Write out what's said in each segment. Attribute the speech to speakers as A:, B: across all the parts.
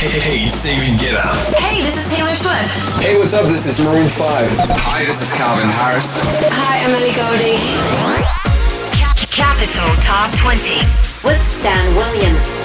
A: Hey, hey, Stephen, get up.
B: Hey, this is Taylor Swift.
C: Hey, what's up? This is Maroon 5.
A: Hi, this is Calvin Harris.
B: Hi, I'm Ellie Goulding. Capital Top 20 with Stan Williams.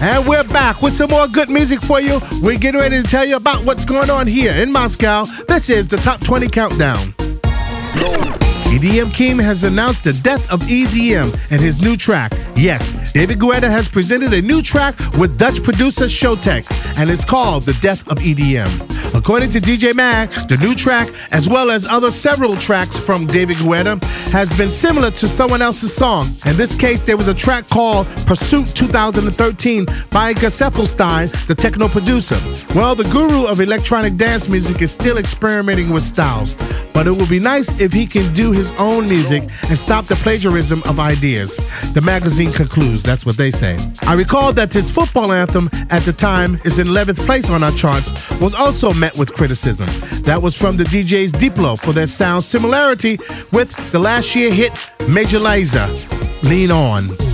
D: And we're back with some more good music for you. We're getting ready to tell you about what's going on here in Moscow. This is the Top 20 Countdown. EDM King has announced the death of EDM and his new track. Yes, David Guetta has presented a new track with Dutch producer Showtek, and it's called The Death of EDM. According to DJ Mag, the new track, as well as other several tracks from David Guetta, has been similar to someone else's song. In this case, there was a track called Pursuit 2013 by Gesaffelstein, the techno producer. Well, the guru of electronic dance music is still experimenting with styles, but it would be nice if he can do his own music and stop the plagiarism of ideas. The magazine concludes, that's what they say. I recall that his football anthem at the time is in 11th place on our charts, was also met with criticism. That was from the DJs Diplo for their sound similarity with the last year hit Major Lazer, Lean On.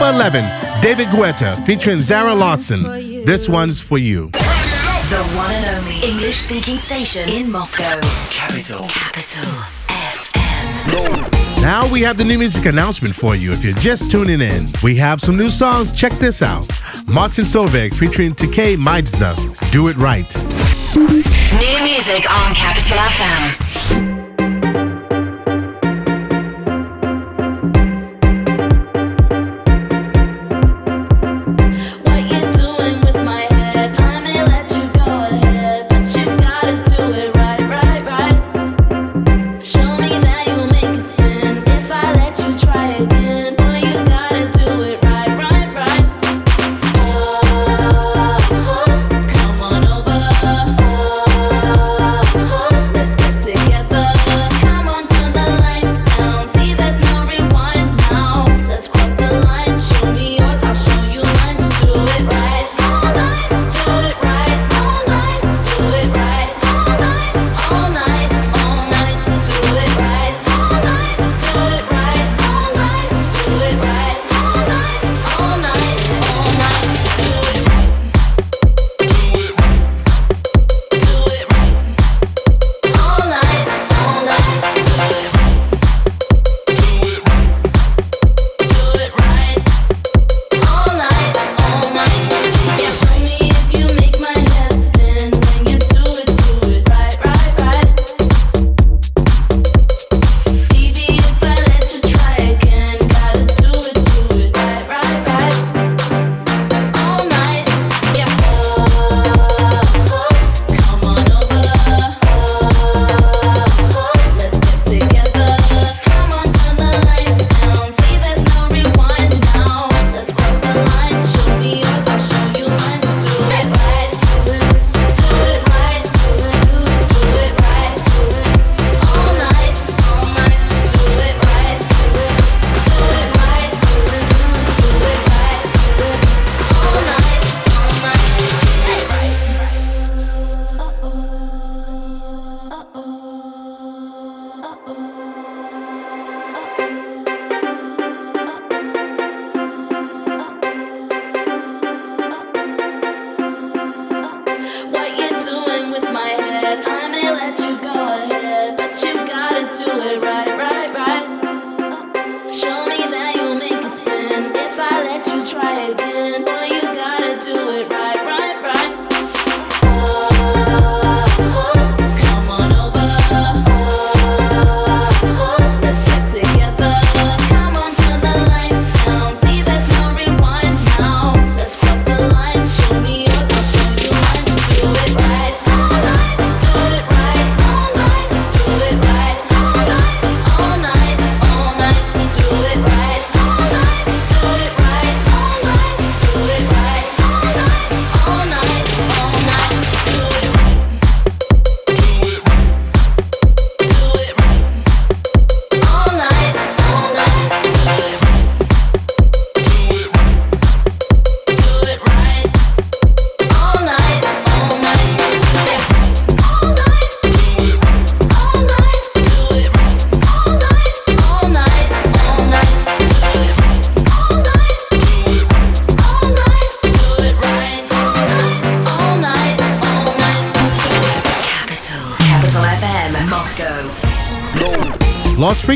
E: Number 11,
D: David Guetta featuring Zara Larsson. This one's for you.
B: The one and only English speaking station in Moscow.
A: Capital.
B: Capital FM.
D: Now we have the new music announcement for you. If you're just tuning in, we have some new songs. Check this out. Martin Solveig featuring Tkay Maidza. Do it right.
B: New music on Capital FM.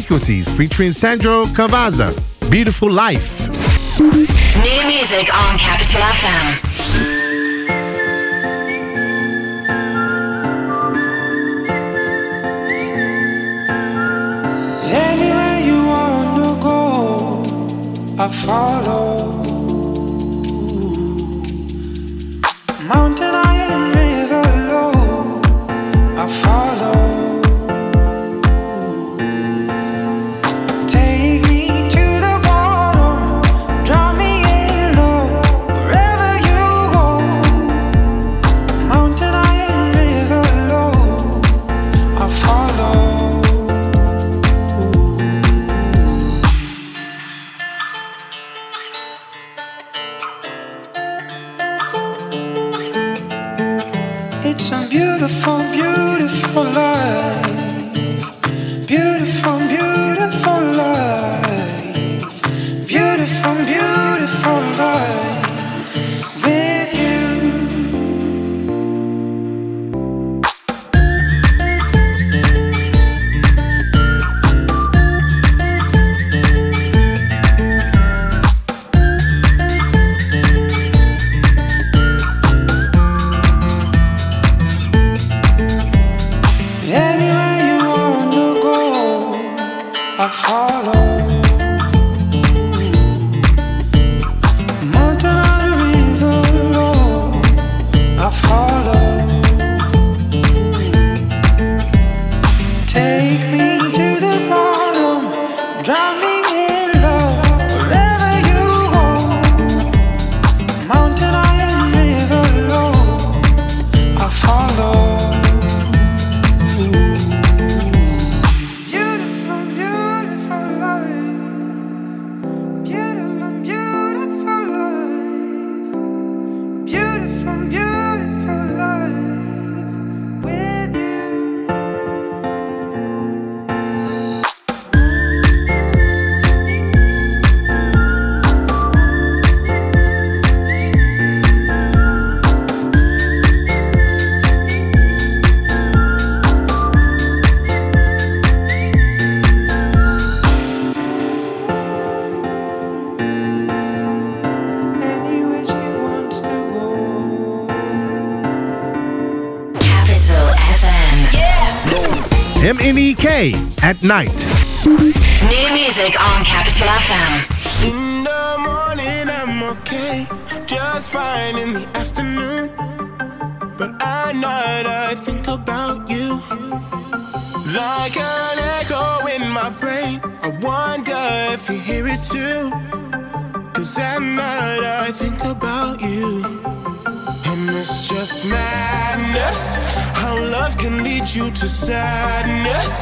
E: Frequencies featuring Sandro Cavazza. Beautiful Life.
B: New music on Capital FM.
F: Anywhere you wanna go, I follow. Mountain high and river low, I follow. Drown
E: at night.
B: New music on Capital FM.
G: In the morning, I'm okay, just fine in the afternoon. But at night, I think about you. Like an echo in my brain, I wonder if you hear it too. Cause at night, I think about you. It's just madness how love can lead you to sadness.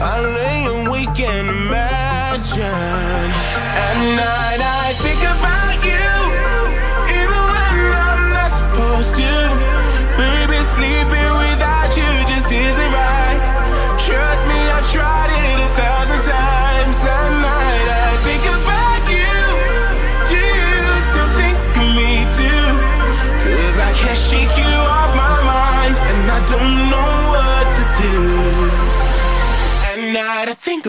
G: I lay awake and imagine. At night I think about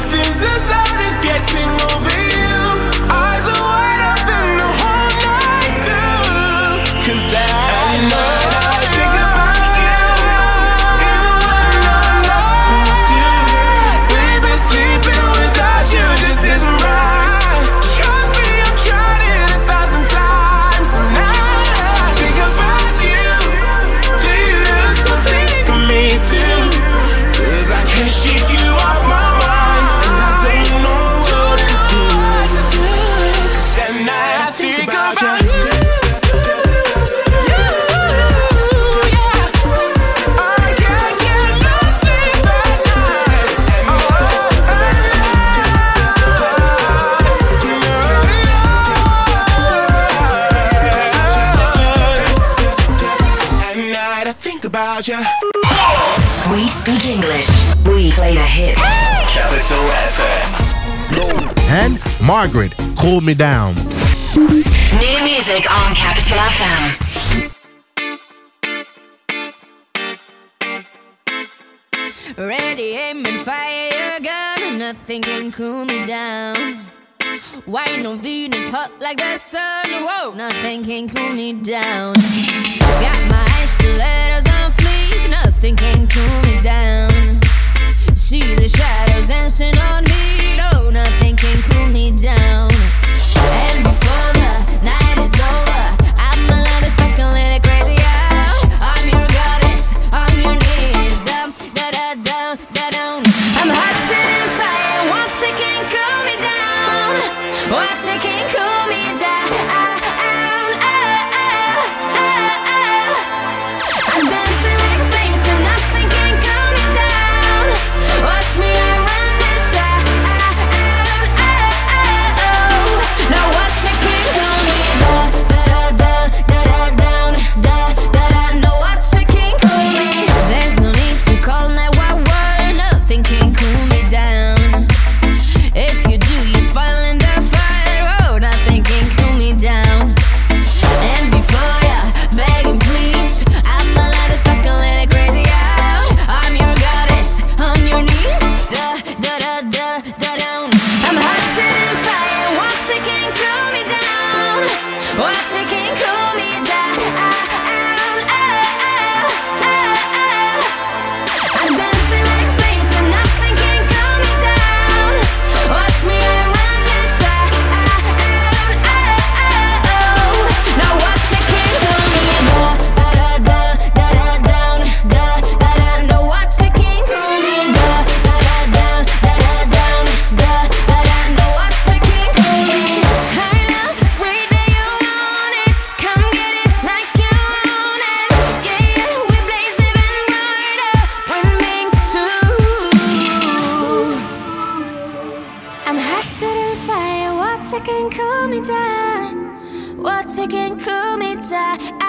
G: nothing's about you.
B: We speak English. We play the hits.
A: Capital FM.
E: And Margaret, cool me down.
B: New music on Capital FM.
D: Ready, aiming, fire gun. Nothing can cool me down. Wine on Venus, hot like the sun. Whoa, nothing can cool me down. Got my stilettos nothing can cool me down. See the shadows dancing on. second cool me down. What can cool me down?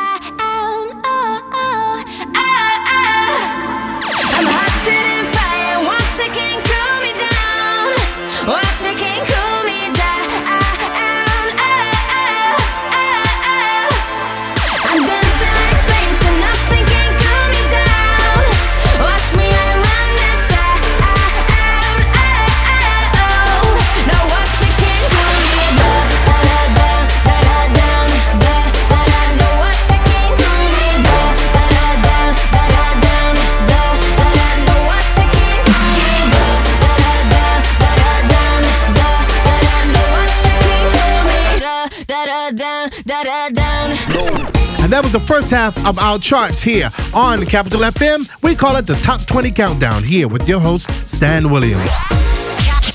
E: that was the first half of our charts here on Capital FM. We call it the Top 20 Countdown here with your host, Stan Williams.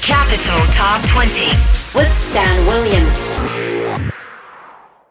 B: Capital Top 20 with Stan Williams.